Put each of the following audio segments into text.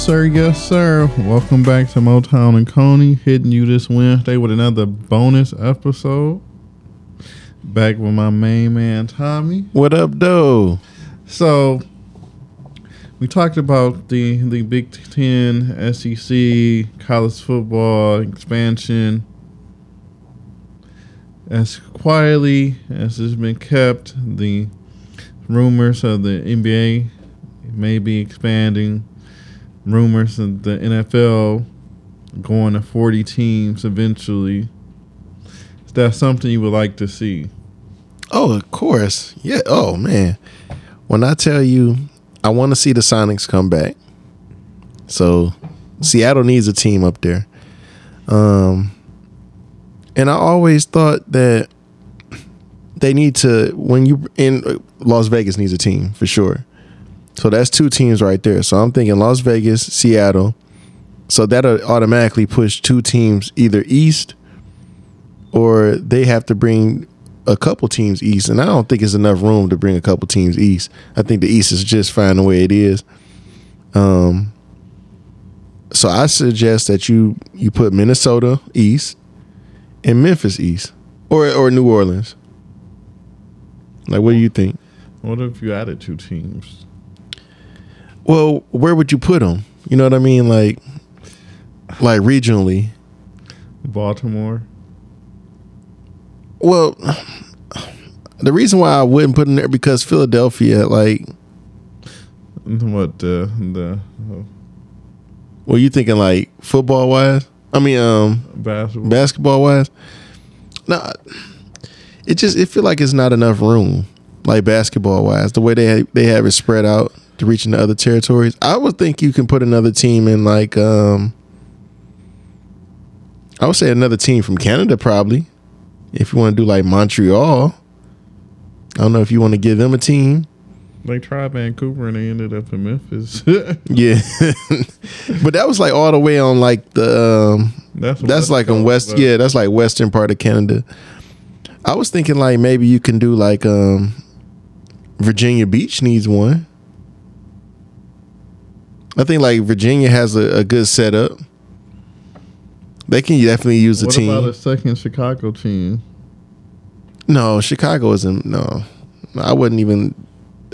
Sir. Yes, sir. Welcome back to Motown and Coney, hitting you this Wednesday with another bonus episode. Back with my main man Tommy. What up, though? So, we talked about the the Big Ten, SEC, college football expansion. As quietly as it's been kept, the rumors of the NBA may be expanding rumors of the NFL going to 40 teams eventually. Is that something you would like to see? Oh, of course. Yeah. Oh, man. When I tell you, I want to see the Sonics come back. So, Seattle needs a team up there. Um, and I always thought that they need to when you in Las Vegas needs a team for sure. So that's two teams right there. So I'm thinking Las Vegas, Seattle. So that'll automatically push two teams either east or they have to bring a couple teams east. And I don't think it's enough room to bring a couple teams east. I think the east is just fine the way it is. Um so I suggest that you you put Minnesota east and Memphis east or or New Orleans. Like what do you think? What if you added two teams? Well, where would you put them? You know what I mean? Like, like regionally. Baltimore. Well, the reason why I wouldn't put them there because Philadelphia, like, What the the uh, well, you thinking like football wise? I mean, um, basketball? basketball wise. No, it just it feel like it's not enough room, like basketball wise. The way they they have it spread out to reach into other territories. I would think you can put another team in like um I would say another team from Canada probably. If you want to do like Montreal. I don't know if you want to give them a team. They tried Vancouver and they ended up in Memphis. Yeah. but that was like all the way on like the um that's that's like on west yeah, that's like western part of Canada. I was thinking like maybe you can do like um Virginia Beach needs one. I think like Virginia has a, a good setup. They can definitely use a What team. What about a second Chicago team? no, Chicago isn't. No, I wouldn't even.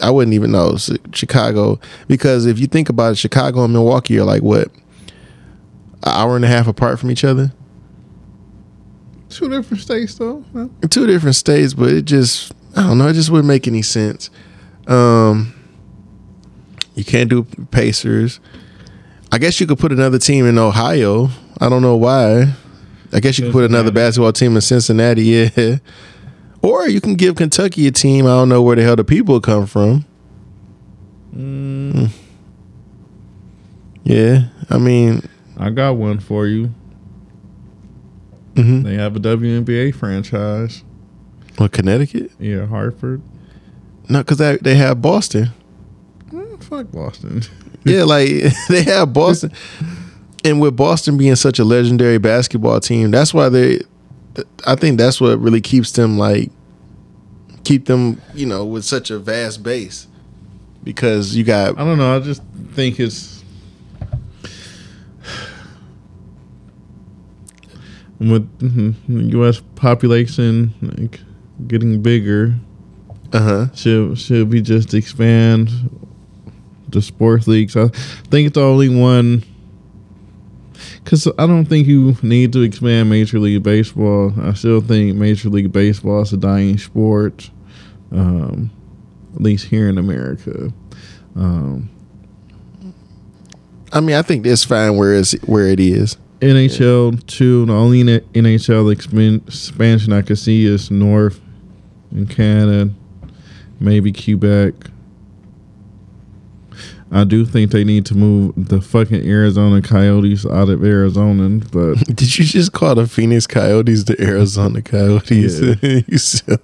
I wouldn't even know Chicago because if you think about it, Chicago and Milwaukee are like what, an hour and a half apart from each other. Two different states though. huh? two different states, but it just I don't know, it just wouldn't make any sense. Um you can't do Pacers. I guess you could put another team in Ohio. I don't know why. I guess you could put another basketball team in Cincinnati, yeah. Or you can give Kentucky a team. I don't know where the hell the people come from. Mm, Yeah, I mean, I got one for you. mhm. They have a WNBA franchise. well, Connecticut? Yeah, Hartford. No, because they, they have Boston. Fuck Boston. yeah, like they have Boston, and with Boston being such a legendary basketball team, that's why they. I think that's what really keeps them like keep them, you know, with such a vast base because you got I don't know. I just think it's with mhm, U.S. population like, getting bigger. uh huh Should should we just expand the sports leagues? I think it's the only one. Cause I don't think you need to expand Major League Baseball. I still think Major League Baseball is a dying sport, um, at least here in America. Um, I mean, I think it's fine where it's where it is. NHL two, the only NHL expansion I could see is North in Canada, maybe Quebec. I do think they need to move the fucking Arizona Coyotes out of Arizona, but Did you just call the Phoenix Coyotes the Arizona Coyotes? still,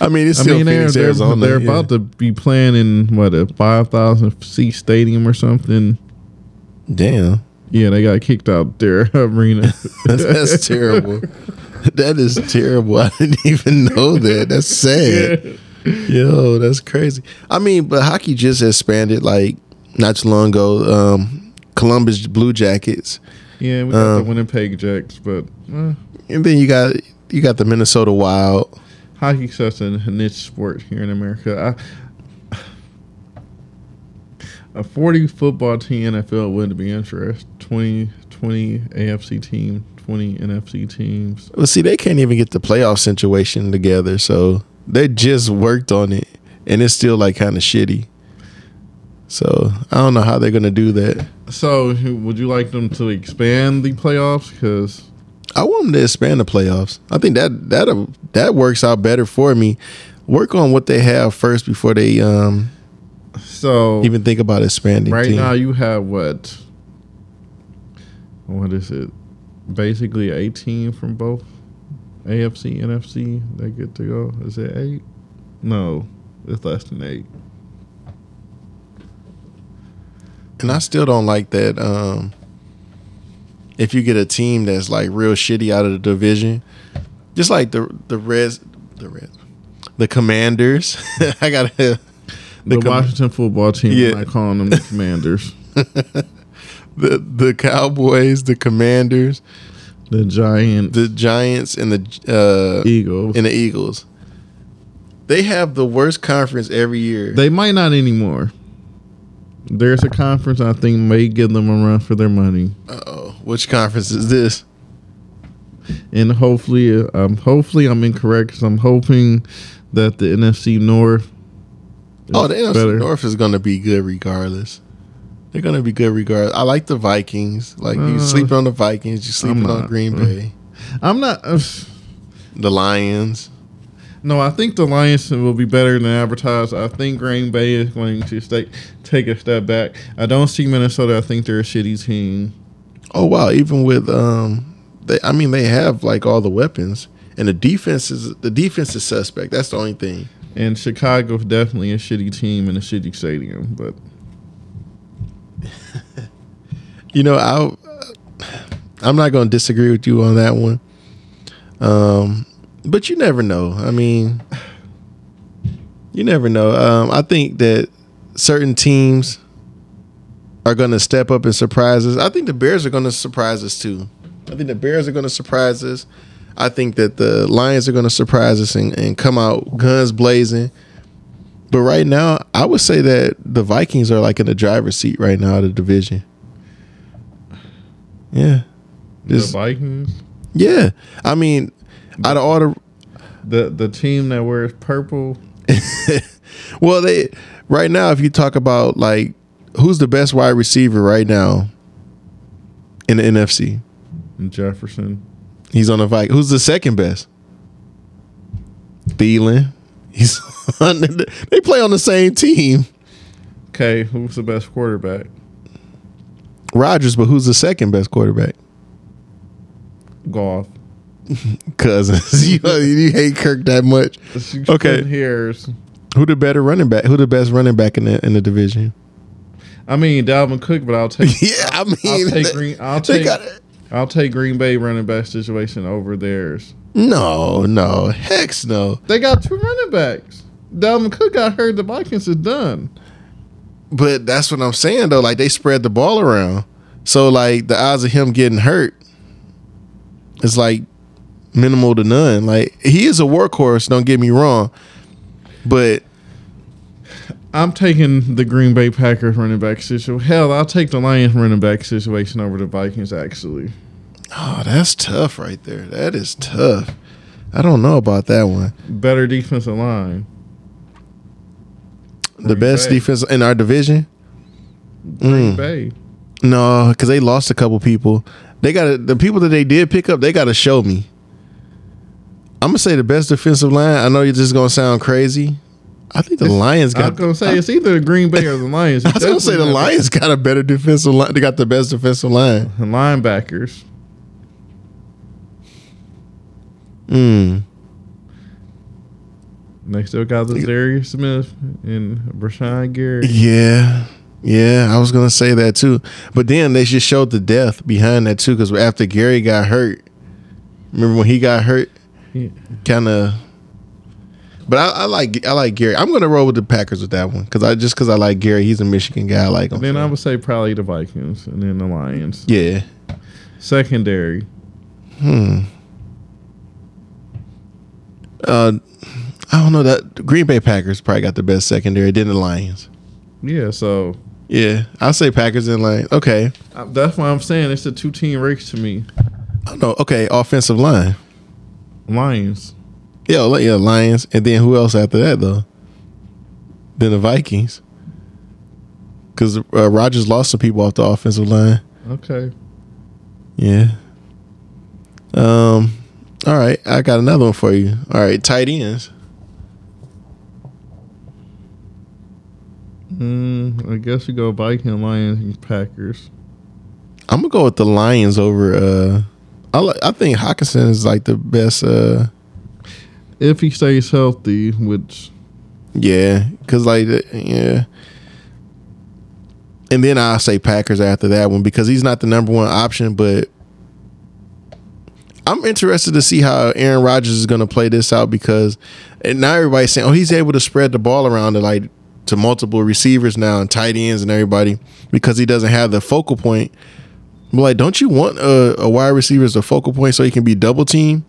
I mean, it's I still mean they're Phoenix, they're, Arizona. they're yeah. about to be playing in what a five thousand seat stadium or something. Damn, Yeah, they got kicked out their arena. that's terrible. That is terrible. I didn't even know that. That's sad. Yo, that's crazy. I mean, but hockey just expanded like not too long ago. Um, Columbus Blue Jackets, Yeah, we got Um, the Winnipeg Jets, but eh, and then you got you got the Minnesota Wild. hockey's such a niche sport here in America. I, a 40 football team NFL wouldn't be interesting. 20, 20 AFC team, 20 NFC teams. Well, see, they can't even get the playoff situation together, so they just worked on it, and it's still like kind of shitty. So I don't know how they're gonna do that. So, would you like them to expand the playoffs? Because I want them to expand the playoffs. I think that that that works out better for me. Work on what they have first before they um so even think about expanding. right team. now you have what? What is it? Basically, 18 from both AFC, and NFC. They get to go. Is it eight? No, it's less than eight. And I still don't like that. Um, if you get a team that's like real shitty out of the division, just like the the Reds, the Reds, the Commanders. I gotta The, the Com- Washington football team. Yeah. I'm calling them the Commanders. the the Cowboys, the Commanders, the Giants, the Giants, and the uh, Eagles. and the Eagles. They have the worst conference every year. They might not anymore. There's a conference I think may give them a run for their money, oh, which conference is this? and hopefully, um, hopefully I'm incorrect. Cause I'm hoping that the NFC North. is Oh, the NFC better. North is going to be good regardless. They're going to be good regardless. I like the Vikings. Like you Uh, sleeping on the Vikings, you sleeping on not. Green. Bay, I'm not. Uh, the Lions. No, I think the Lions will be better than advertised. I think Green Bay is going to stay, take a step back. I don't see Minnesota. I think they're a shitty team. Oh wow! Even with um, they I mean they have like all the weapons, and the defense is the defense is suspect. That's the only thing. And Chicago's definitely a shitty team in a shitty stadium. But You know, I I'm not going to disagree with you on that one. Um, but you never know. I mean, you never know. Um, I think that certain teams are going to step up and surprise us. I think the Bears are going to surprise us too. I think the Bears are going to surprise us. I think that the Lions are going to surprise us and, and come out guns blazing. But right now, I would say that the Vikings are like in the driver's seat right now of the division. Yeah. Just- the Vikings, yeah. I mean, out of all the the the team that wears purple, well, they right now, if you talk about like who's the best wide receiver right now in the NFC, Jefferson. he's on the Vikings. Who's the second best? Thielen. He's on the, they play on the same team. Okay, who's the best quarterback? Rodgers, but who's the second best quarterback? Goff. Cousins. you, you hate Kirk that much. Okay. Here's, Who the better running back? Who the best running back in the in the division? I mean Dalvin Cook, but I'll take. Yeah, I mean, I'll take Green. I'll take. got I'll take Green Bay running back situation over theirs. no, no, hex no. They got two running backs. Dalvin Cook got hurt. The Vikings is done. But that's what I'm saying though. Like they spread the ball around, so like the odds of him getting hurt it's like minimal to none. Like he is a workhorse. Don't get me wrong, but I'm taking the Green Bay Packers running back situation. Hell, I'll take the Lions running back situation over the Vikings. Actually, oh, that's tough right there. That is tough. I don't know about that one. better defensive line. The Green best Bay. defense in our division. Green Mm. Bay. No, because they lost a couple people. They got the people that they did pick up. They got to show me. I'm gonna say the best defensive line. I know you're just gonna sound crazy. I think the Lions got. I was gonna say it's either the Green Bay or the Lions. I was gonna say the Lions got a better defensive line. They got the best defensive line. And linebackers. Mm. They still got Za'Darius Smith and Rashan Gary. Yeah, yeah. I was gonna say that too, but then they just showed the death behind that too. Because after Gary got hurt, remember when he got hurt, Yeah. kind of. But I, I like I like Gary. I'm gonna roll with the Packers with that one because I just because I like Gary. He's a Michigan guy. I like him. Then I would say probably the Vikings and then the Lions. yeah. Secondary. Hmm. Uh, I don't know that Green Bay Packers probably got the best secondary. Then the Lions. Yeah, so Yeah, I'll say Packers and Lions. Okay. uh, that's why I'm saying it's a two team race to me. I don't know. Okay, offensive line. Lions. Yeah, yeah, Lions, and then who else after that though? Then the Vikings, because uh, Rodgers lost some people off the offensive line. Okay. Yeah. Um. All right, I got another one for you. All right, tight ends. Mm, I guess we go Viking, Lions, and Packers. I'm gonna go with the Lions over. uh I I think Hockenson is like the best. uh If he stays healthy, which Yeah, because like yeah. And then I'll say Packers after that one because he's not the number one option, but I'm interested to see how Aaron Rodgers is going to play this out because and now everybody's saying, oh, he's able to spread the ball around to like to multiple receivers now and tight ends and everybody because he doesn't have the focal point. Like, don't you want a, a wide receiver as a focal point so he can be double team?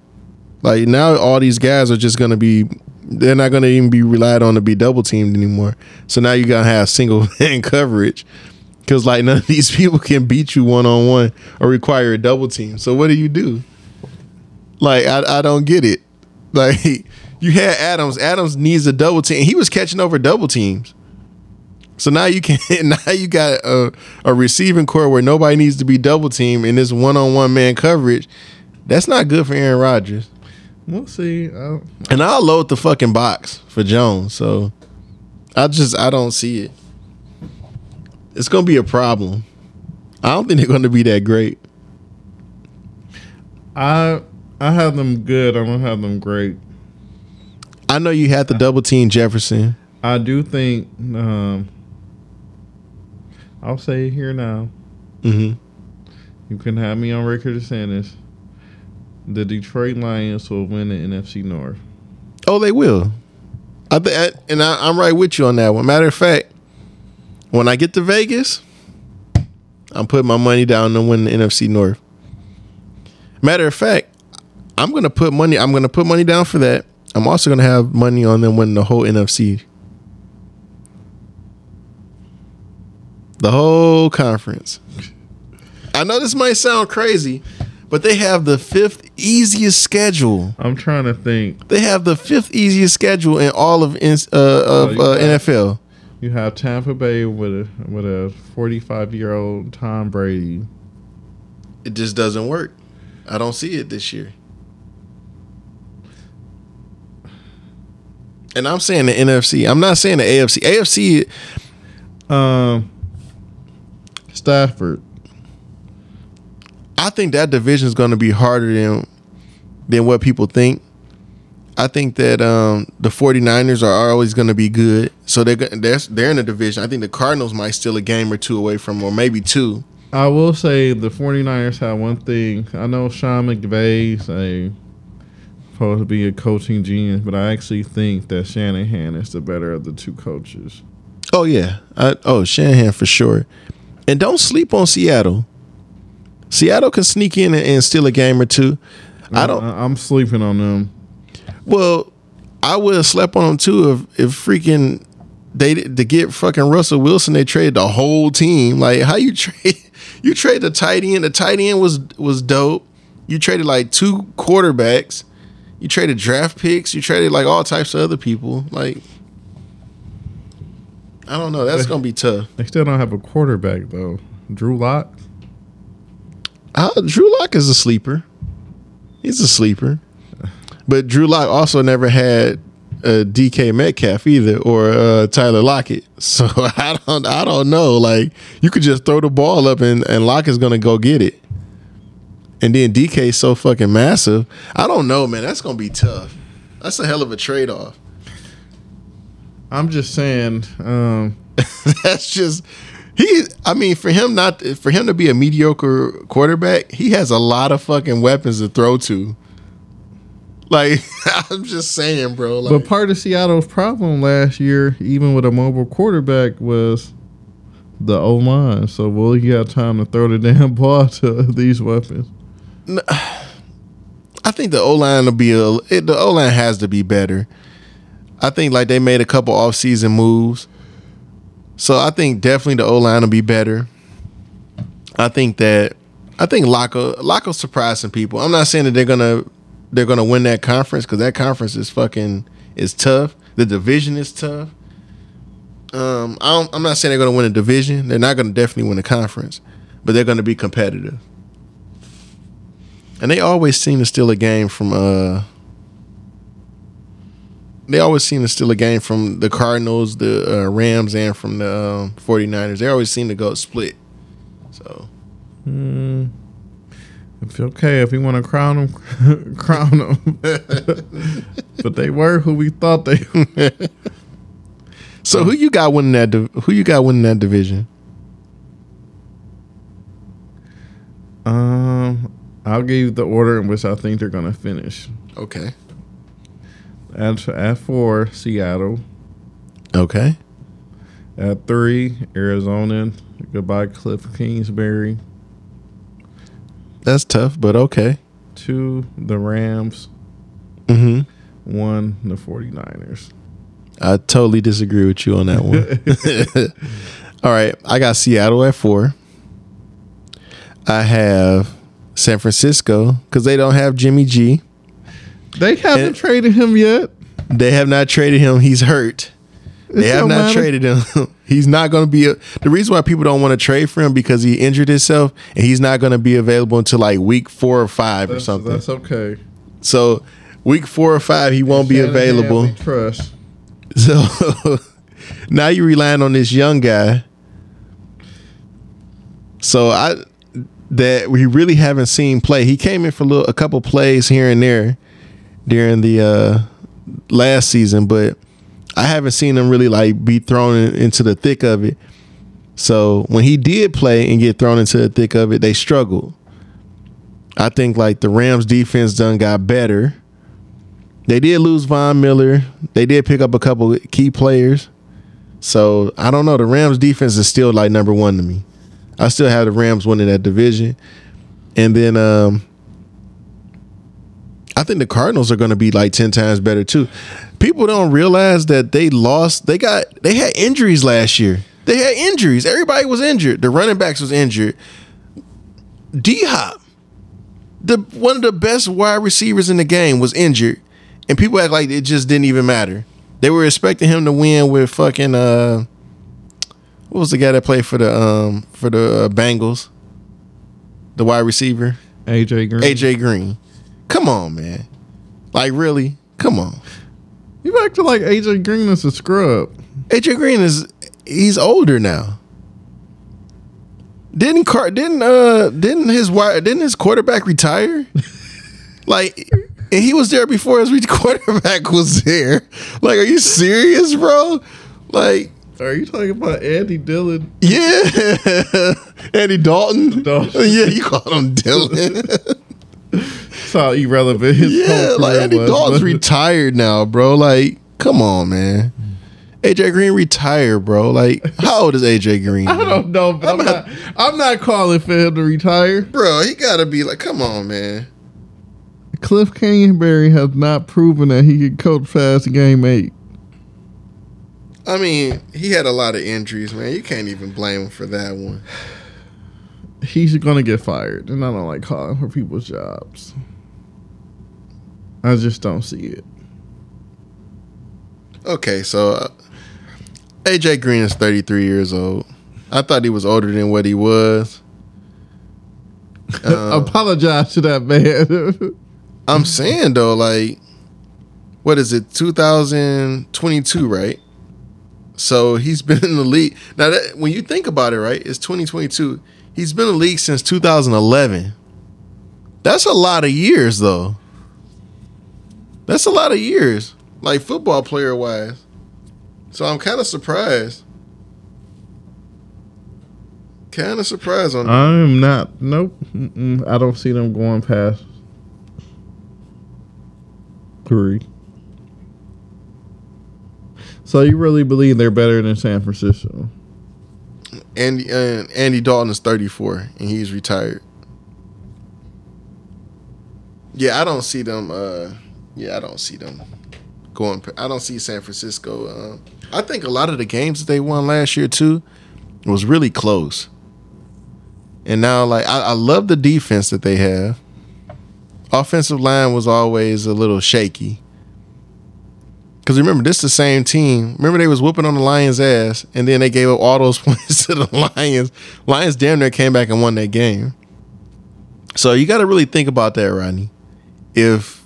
Like now, all these guys are just to be. They're not to even be relied on to be double teamed anymore. So now you got to have single hand coverage because like none of these people can beat you one on one or require a double team. So what do you do? Like I, I don't get it. Like you had Adams. Adams needs a double team. He was catching over double teams. So now you can now you got a, a receiving core where nobody needs to be double team in this one on one man coverage. That's not good for Aaron Rodgers. we'll see. Uh, And I'll load the fucking box for Jones. So I just I don't see it. It's gonna be a problem. I don't think they're gonna be that great. I I have them good. I don't have them great. I know you had the double team Jefferson. I do think um, I'll say it here now. hmm You can have me on record as saying this. The Detroit Lions will win the NFC North. Oh, they will. I th- and I, I'm right with you on that one. Matter of fact, when I get to Vegas, I'm putting my money down to win the NFC North. Matter of fact, I'm gonna put money. I'm gonna put money down for that. I'm also gonna have money on them winning the whole NFC, the whole conference. I know this might sound crazy, but they have the fifth easiest schedule. I'm trying to think. They have the fifth easiest schedule in all of uh, of you uh, NFL. You have Tampa Bay with a with a 45 year old Tom Brady. It just doesn't work. I don't see it this year. And I'm saying the NFC. I'm not saying the AFC. AFC. Um, Stafford. I think that division is going to be harder than than what people think. I think that um, the 49ers are always going to be good. So they're, they're they're in the division. I think the Cardinals might still a game or two away from, or maybe two. I will say the 49ers have one thing. I know Sean McVay's a supposed to be a coaching genius, but I actually think that Shanahan is the better of the two coaches. Oh yeah. I, oh Shanahan for sure. And don't sleep on Seattle. Seattle can sneak in and, and steal a game or two. I don't. I'm sleeping on them. Well, I would have slept on them too if if freaking they to get fucking Russell Wilson. They traded the whole team. Like how you trade? You trade the tight end. The tight end was was dope. You traded like two quarterbacks. You traded draft picks. You traded like all types of other people. Like I don't know. That's gonna be tough. They still don't have a quarterback though. Drew Lock. Uh, Drew Lock is a sleeper. He's a sleeper. But Drew Lock also never had uh, DK Metcalf either or uh, Tyler Lockett. So I don't I don't know. Like you could just throw the ball up and, and Lockett's gonna go get it. And then DK's so fucking massive. I don't know, man. That's gonna be tough. That's a hell of a trade off. I'm just saying. Um, That's just he. I mean, for him not for him to be a mediocre quarterback, he has a lot of fucking weapons to throw to. Like I'm just saying, bro. Like, But part of Seattle's problem last year, even with a mobile quarterback, was the O line. So will you got time to throw the damn ball to these weapons? I think the O line will be a. It, the O line has to be better. I think like they made a couple off season moves, so I think definitely the O line will be better. I think that I think Locko Locko surprised some people. I'm not saying that they're gonna they're gonna win that conference because that conference is fucking is tough. The division is tough. Um, I I'm not saying they're gonna win a division. They're not gonna definitely win a conference, but they're gonna be competitive. And they always seem to steal a game from uh they always seem to steal a game from the Cardinals, the uh, Rams, and from the um, 49ers. They always seem to go split. So Hmm. It's okay if you want to crown them, crown them. but they were who we thought they. were. So who you got winning that div- who you got winning that division? Um, I'll give you the order in which I think they're gonna finish. Okay. At at four, Seattle. Okay. At three, Arizona. Goodbye, Cliff Kingsbury. That's tough, but okay. Two, the Rams. Mm-hmm. One, the 49ers. I totally disagree with you on that one. All right, I got Seattle at 4. I have San Francisco cuz they don't have Jimmy G. They haven't And- traded him yet. They have not traded him. He's hurt. They It have don't matter. traded him. he's not going to be a, the reason why people don't want to trade for him because he injured himself and he's not going to be available until like week four or five or something. that's okay. so week four or five he won't be available. Trust. So now you're relying on this young guy. So I that we really haven't seen play. He came in for a, little, a couple plays here and there during the uh, last season, but I haven't seen him really like be thrown in, into the thick of it. So when he did play and get thrown into the thick of it, they struggled. I think like the Rams defense done got better. They did lose Von Miller. They did pick up a couple key players. So I don't know. The Rams defense is still like number one to me. I still have the Rams winning that division. And then um I think the Cardinals are gonna be like 10 times better too. People don't realize that they lost, they got they had injuries last year. They had injuries. Everybody was injured. The running backs was injured. D Hop, the one of the best wide receivers in the game, was injured, and people act like it just didn't even matter. They were expecting him to win with fucking uh, what was the guy that played for the um for the uh, Bengals, the wide receiver AJ Green. AJ Green. Come on, man, like really, come on. You acting like AJ Green is a scrub. AJ Green is he's older now. Didn't Car didn't uh didn't his wide didn't his quarterback retire? like and he was there before his quarterback was there. Like, are you serious, bro? Like, Are you talking about Andy Dillon? yeah, Andy Dalton. Dalton. Yeah, you call him Dylan. That's how irrelevant his yeah, like Andy was, Dalton's retired now, bro. Like, come on, man. AJ Green retired, bro. Like, how old is AJ Green? I don't know, but I'm, not. I'm not calling for him to retire. Bro, he gotta be like, come on, man. Cliff Kingsbury has not proven that he can coach past game eight. I mean, he had a lot of injuries, man. You can't even blame him for that one. He's gonna get fired, and I don't like calling for people's jobs. I just don't see it. Okay, so uh, AJ Green is 33 years old. I thought he was older than what he was. Um, Apologize to that man. I'm saying though, like, what is it, 2022, right? So he's been in the league. Now, that, when you think about it, right, it's 2022. He's been in the league since 2011. That's a lot of years, though. That's a lot of years, like football player wise. So I'm kind of surprised. Kind of surprised on. I'm not. Nope. Mm-mm, I don't see them going past. three. So you really believe they're better than San Francisco? Andy uh, Andy Dalton is 34 and he's retired. Yeah, I don't see them. Uh, yeah, I don't see them going. I don't see San Francisco. Uh, I think a lot of the games that they won last year too was really close. And now, like, I, I love the defense that they have. Offensive line was always a little shaky. Because remember, this is the same team. Remember, they was whooping on the Lions' ass, and then they gave up all those points to the Lions. Lions damn near came back and won that game. So you got to really think about that, Rodney. If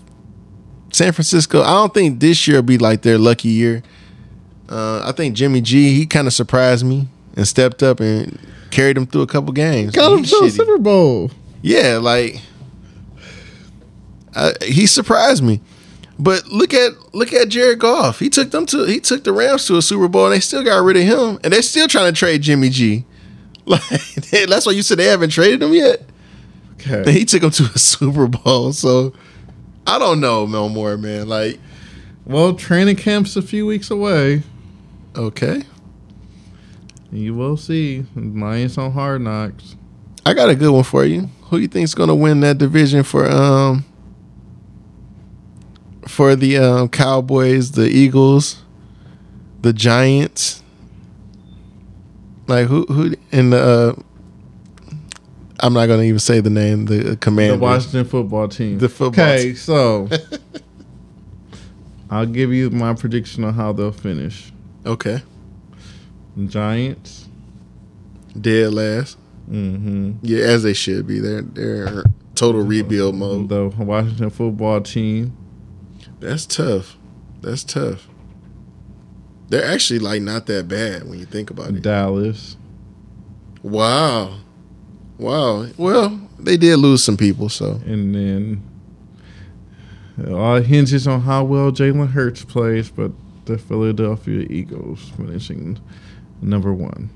San Francisco, I don't think this year will be like their lucky year. Uh, I think Jimmy G, he kind of surprised me and stepped up and carried them through a couple games. Got him to. Super Bowl. Yeah, like uh, he surprised me. But look at look at Jared Goff. He took them to he took the Rams to a Super Bowl and they still got rid of him and they're still trying to trade Jimmy G. Like that's why you said they haven't traded him yet. Okay. he took him to a Super Bowl. So I don't know no more, man. Like Well, training camp's a few weeks away. okay, You will see. Lions on hard knocks. I got a good one for you. Who you think's gonna win that division for um for the um, Cowboys, the Eagles, the Giants? Like who who in the uh, I'm not gonna even say the name. The commander. The Washington football team. The football Okay, so I'll give you my prediction on how they'll finish. Okay, Giants. dead last. Mm-hmm. Yeah, as they should be. They're they're total rebuild mode. The Washington football team. That's tough. That's tough. They're actually like not that bad when you think about it. Dallas. Wow. Wow. Well, they did lose some people, so And then it all hinges on how well Jalen Hurts plays, but the Philadelphia Eagles finishing number one.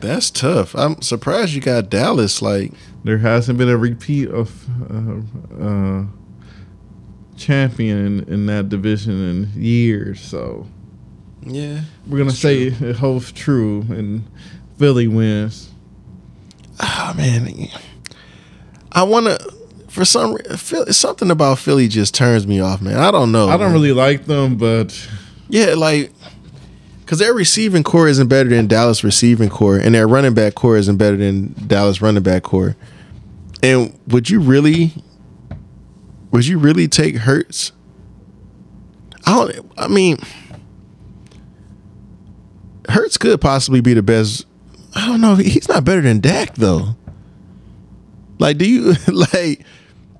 that's tough. I'm surprised you got Dallas like There hasn't been a repeat of uh, uh, champion in that division in years, so Yeah. we're gonna say it holds true, and Philly wins. Oh man. I wanna for some something about Philly just turns me off, man. I don't know. I don't man. really like them, but Yeah, like because their receiving core isn't better than Dallas receiving core, and their running back core isn't better than Dallas running back core. And would you really, would you really take Hurts? I don't. I mean, Hurts could possibly be the best. I don't know. He's not better than Dak though. Like, do you like?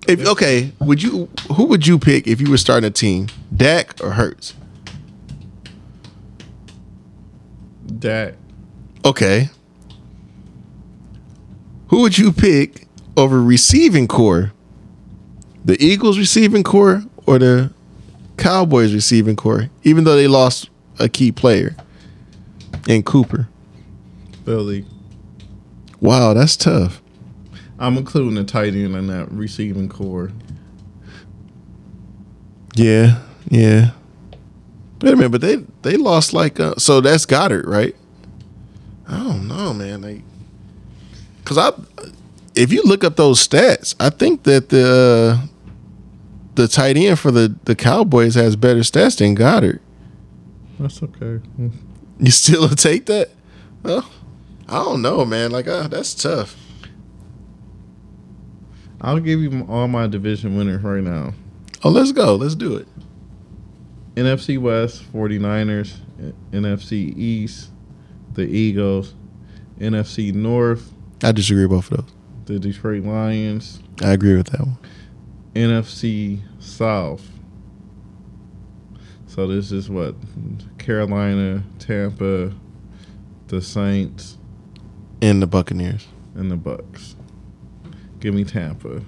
If okay, would you? Who would you pick if you were starting a team, Dak or Hurts? Dak. Okay. Who would you pick over receiving core? The Eagles receiving core or the Cowboys receiving core? Even though they lost a key player in Cooper. Philly. Wow, that's tough. I'm including the tight end in that receiving core. Yeah, yeah. Wait a minute, but they they lost like uh, so that's Goedert, right? I don't know, man. Like, cause I, if you look up those stats, I think that the the tight end for the the Cowboys has better stats than Goedert. That's okay. You still take that? Well, I don't know, man. Like, uh, that's tough. I'll give you all my division winners right now. Oh, let's go. Let's do it. NFC West, 49ers. NFC East, the Eagles. NFC North, I disagree with both of those. the Detroit Lions. I agree with that one. NFC South. So this is what Carolina, Tampa, the Saints, in the Buccaneers. in the Bucks. Give me Tampa.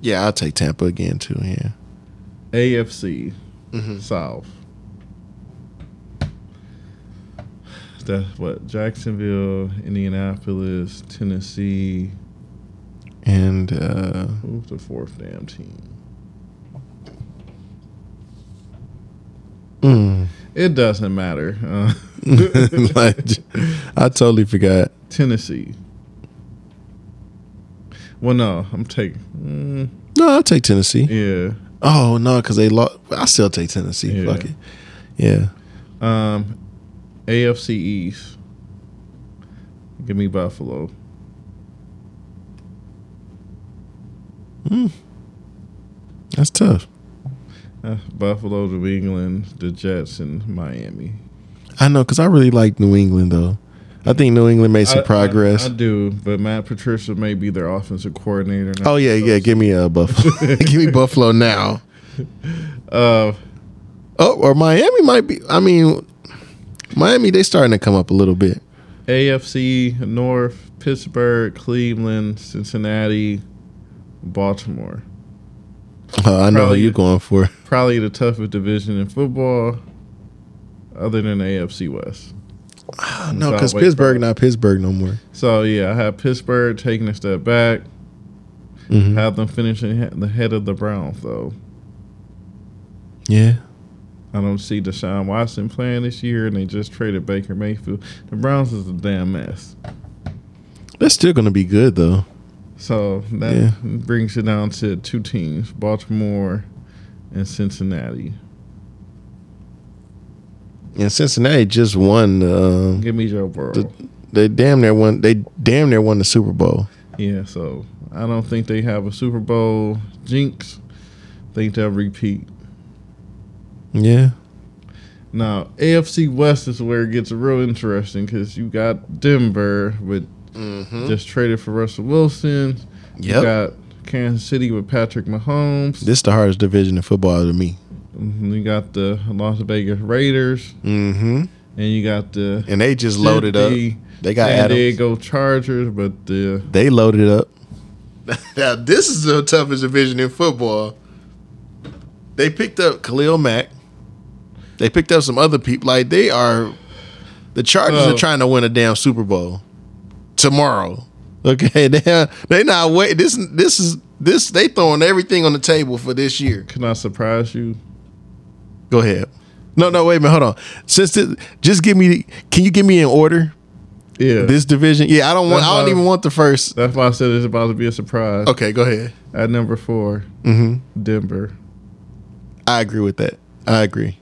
Yeah, I'll take Tampa again too. Yeah. AFC mm-hmm. South. That's what Jacksonville, Indianapolis, Tennessee, and uh, who's the fourth damn team? Mm. It doesn't matter. Uh, like, I totally forgot. Tennessee. Well, no, I'm taking. Mm, No, I'll take Tennessee. yeah. Oh no, because they lost. I still take Tennessee. Yeah. Fuck it. Yeah. Um, AFC East. Give me Buffalo. Hmm. That's tough. Uh, Buffalo, New England, the Jets, and Miami. I know because I really like New England though. I think New England made some I- I- progress. I, do, but Matt Patricia may be their offensive coordinator. now. oh yeah, yeah. Give me a Buffalo. give me Buffalo now. Uh, Oh, or Miami might be. I mean, Miami they starting to come up a little bit. AFC North, Pittsburgh, Cleveland, Cincinnati, Baltimore. Uh, I know who Probably- you going for. Probably the toughest division in football, other than the AFC West. no, because Pittsburgh not Pittsburgh no more. So yeah, I have Pittsburgh taking a step back. Mhm. Have them finishing the head of the Browns though. Yeah. I don't see Deshaun Watson playing this year, and they just traded Baker Mayfield. The Browns is a damn mess. They're still gonna be good though. So that Yeah. brings it down to two teams: Baltimore and Cincinnati. And Cincinnati just won. Um, Give me Joe Burrow. The- they damn near won. They damn near won the Super Bowl. yeah, so I don't think they have a Super Bowl jinx. Think they'll repeat. Yeah. Now AFC West is where it gets real interesting because you got Denver with Mm-hmm. just traded for Russell Wilson. You got Kansas City with Patrick Mahomes. This the hardest division in football to me. Mhm, You got the Las Vegas Raiders, Mm-hmm. and you got the And they just loaded up. They got San Adams. Diego Chargers, but the They loaded up. now this is the toughest division in football. They picked up Khalil Mack. They picked up some other people. Like they are, the Chargers Oh. are trying to win a damn Super Bowl tomorrow. Okay, they they not wait. This this is this they throwing everything on the table for this year. can I surprise you? Go ahead. No, no, wait a minute. Hold on. Since this, just give me. Can you give me an order? Yeah, This division. Yeah, I don't want. That's I don't even want the first. that's why I said it's about to be a surprise. Okay, go ahead. At number four, hmm Denver. I agree with that. I agree.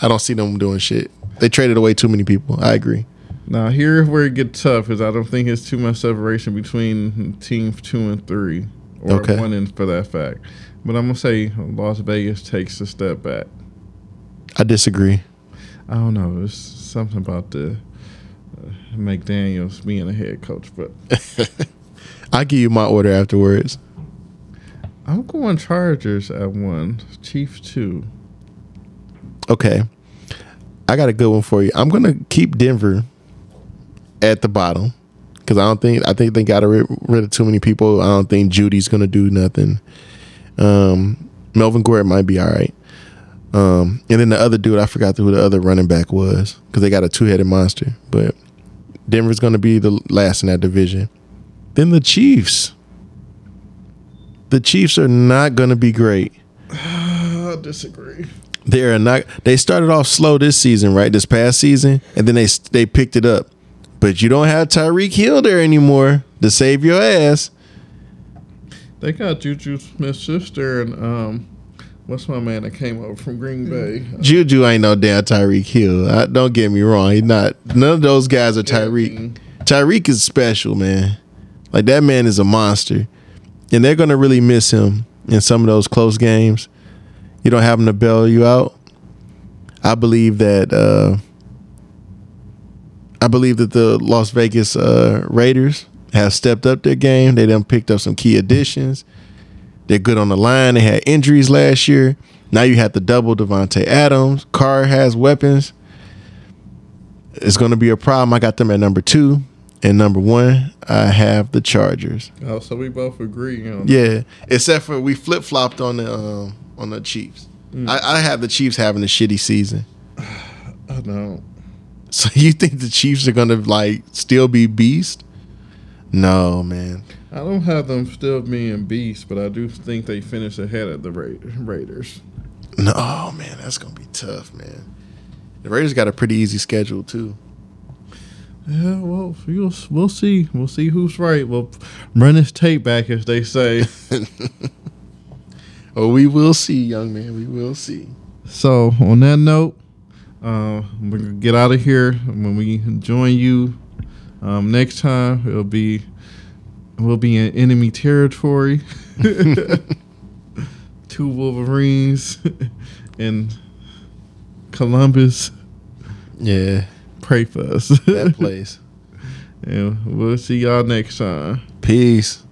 I don't see them doing shit. They traded away too many people. I agree. Now here's where it gets tough, is I don't think it's too much separation between teams two and three, or Okay. one and for that fact. But I'm gonna say Las Vegas takes a step back. I disagree. I don't know. There's something about the uh, McDaniels being a head coach, but I'll give you my order afterwards. I'm going Chargers at one, Chiefs two. Okay. I got a good one for you. I'm gonna keep Denver at the bottom because I don't think I think they got rid, rid of too many people. I don't think Jeudy's gonna do nothing. Um, Melvin Gordon might be all right. Um, and then the other dude, I forgot who the other running back was because they got a two headed monster. But Denver's gonna be the last in that division. Then the Chiefs. The Chiefs are not gonna be great. I disagree. They are not. They started off slow this season, right? This past season, and then they they picked it up. But you don't have Tyreek Hill there anymore to save your ass. They got Juju Smith-Schuster and um, what's my man that came over from Green Bay? Juju ain't no damn Tyreek Hill. I, don't get me wrong. He's not. None of those guys are Tyreek. Tyreek is special, man. Like that man is a monster, and they're gonna really miss him in some of those close games. You don't have him to bail you out. I believe that. Uh, I believe that the Las Vegas uh, Raiders have stepped up their game. They done picked up some key additions. They're good on the line. They had injuries last year. Now you have the double Davante Adams. Carr has weapons. It's going to be a problem. I got them at number two. And number one, I have the Chargers. Oh, so we both agree on Yeah, except for we flip flopped on the um, on the Chiefs. I, I have the Chiefs having a shitty season. I don't. So you think the Chiefs are gonna like still be beast? No, man. I don't have them still being beast, but I do think they finish ahead of the Ra- Raiders. No, oh man, that's gonna be tough, man. The Raiders got a pretty easy schedule too. Yeah, well, we'll, we'll see. We'll see who's right. We'll run this tape back, as they say. oh, we will see, young man. We will see. So, on that note, uh, we're gonna get out of here. When we join you um, next time, it'll be we'll be in enemy territory. Two Wolverines in Columbus. Yeah, Pray for us. that place. and we'll see y'all next time. Peace.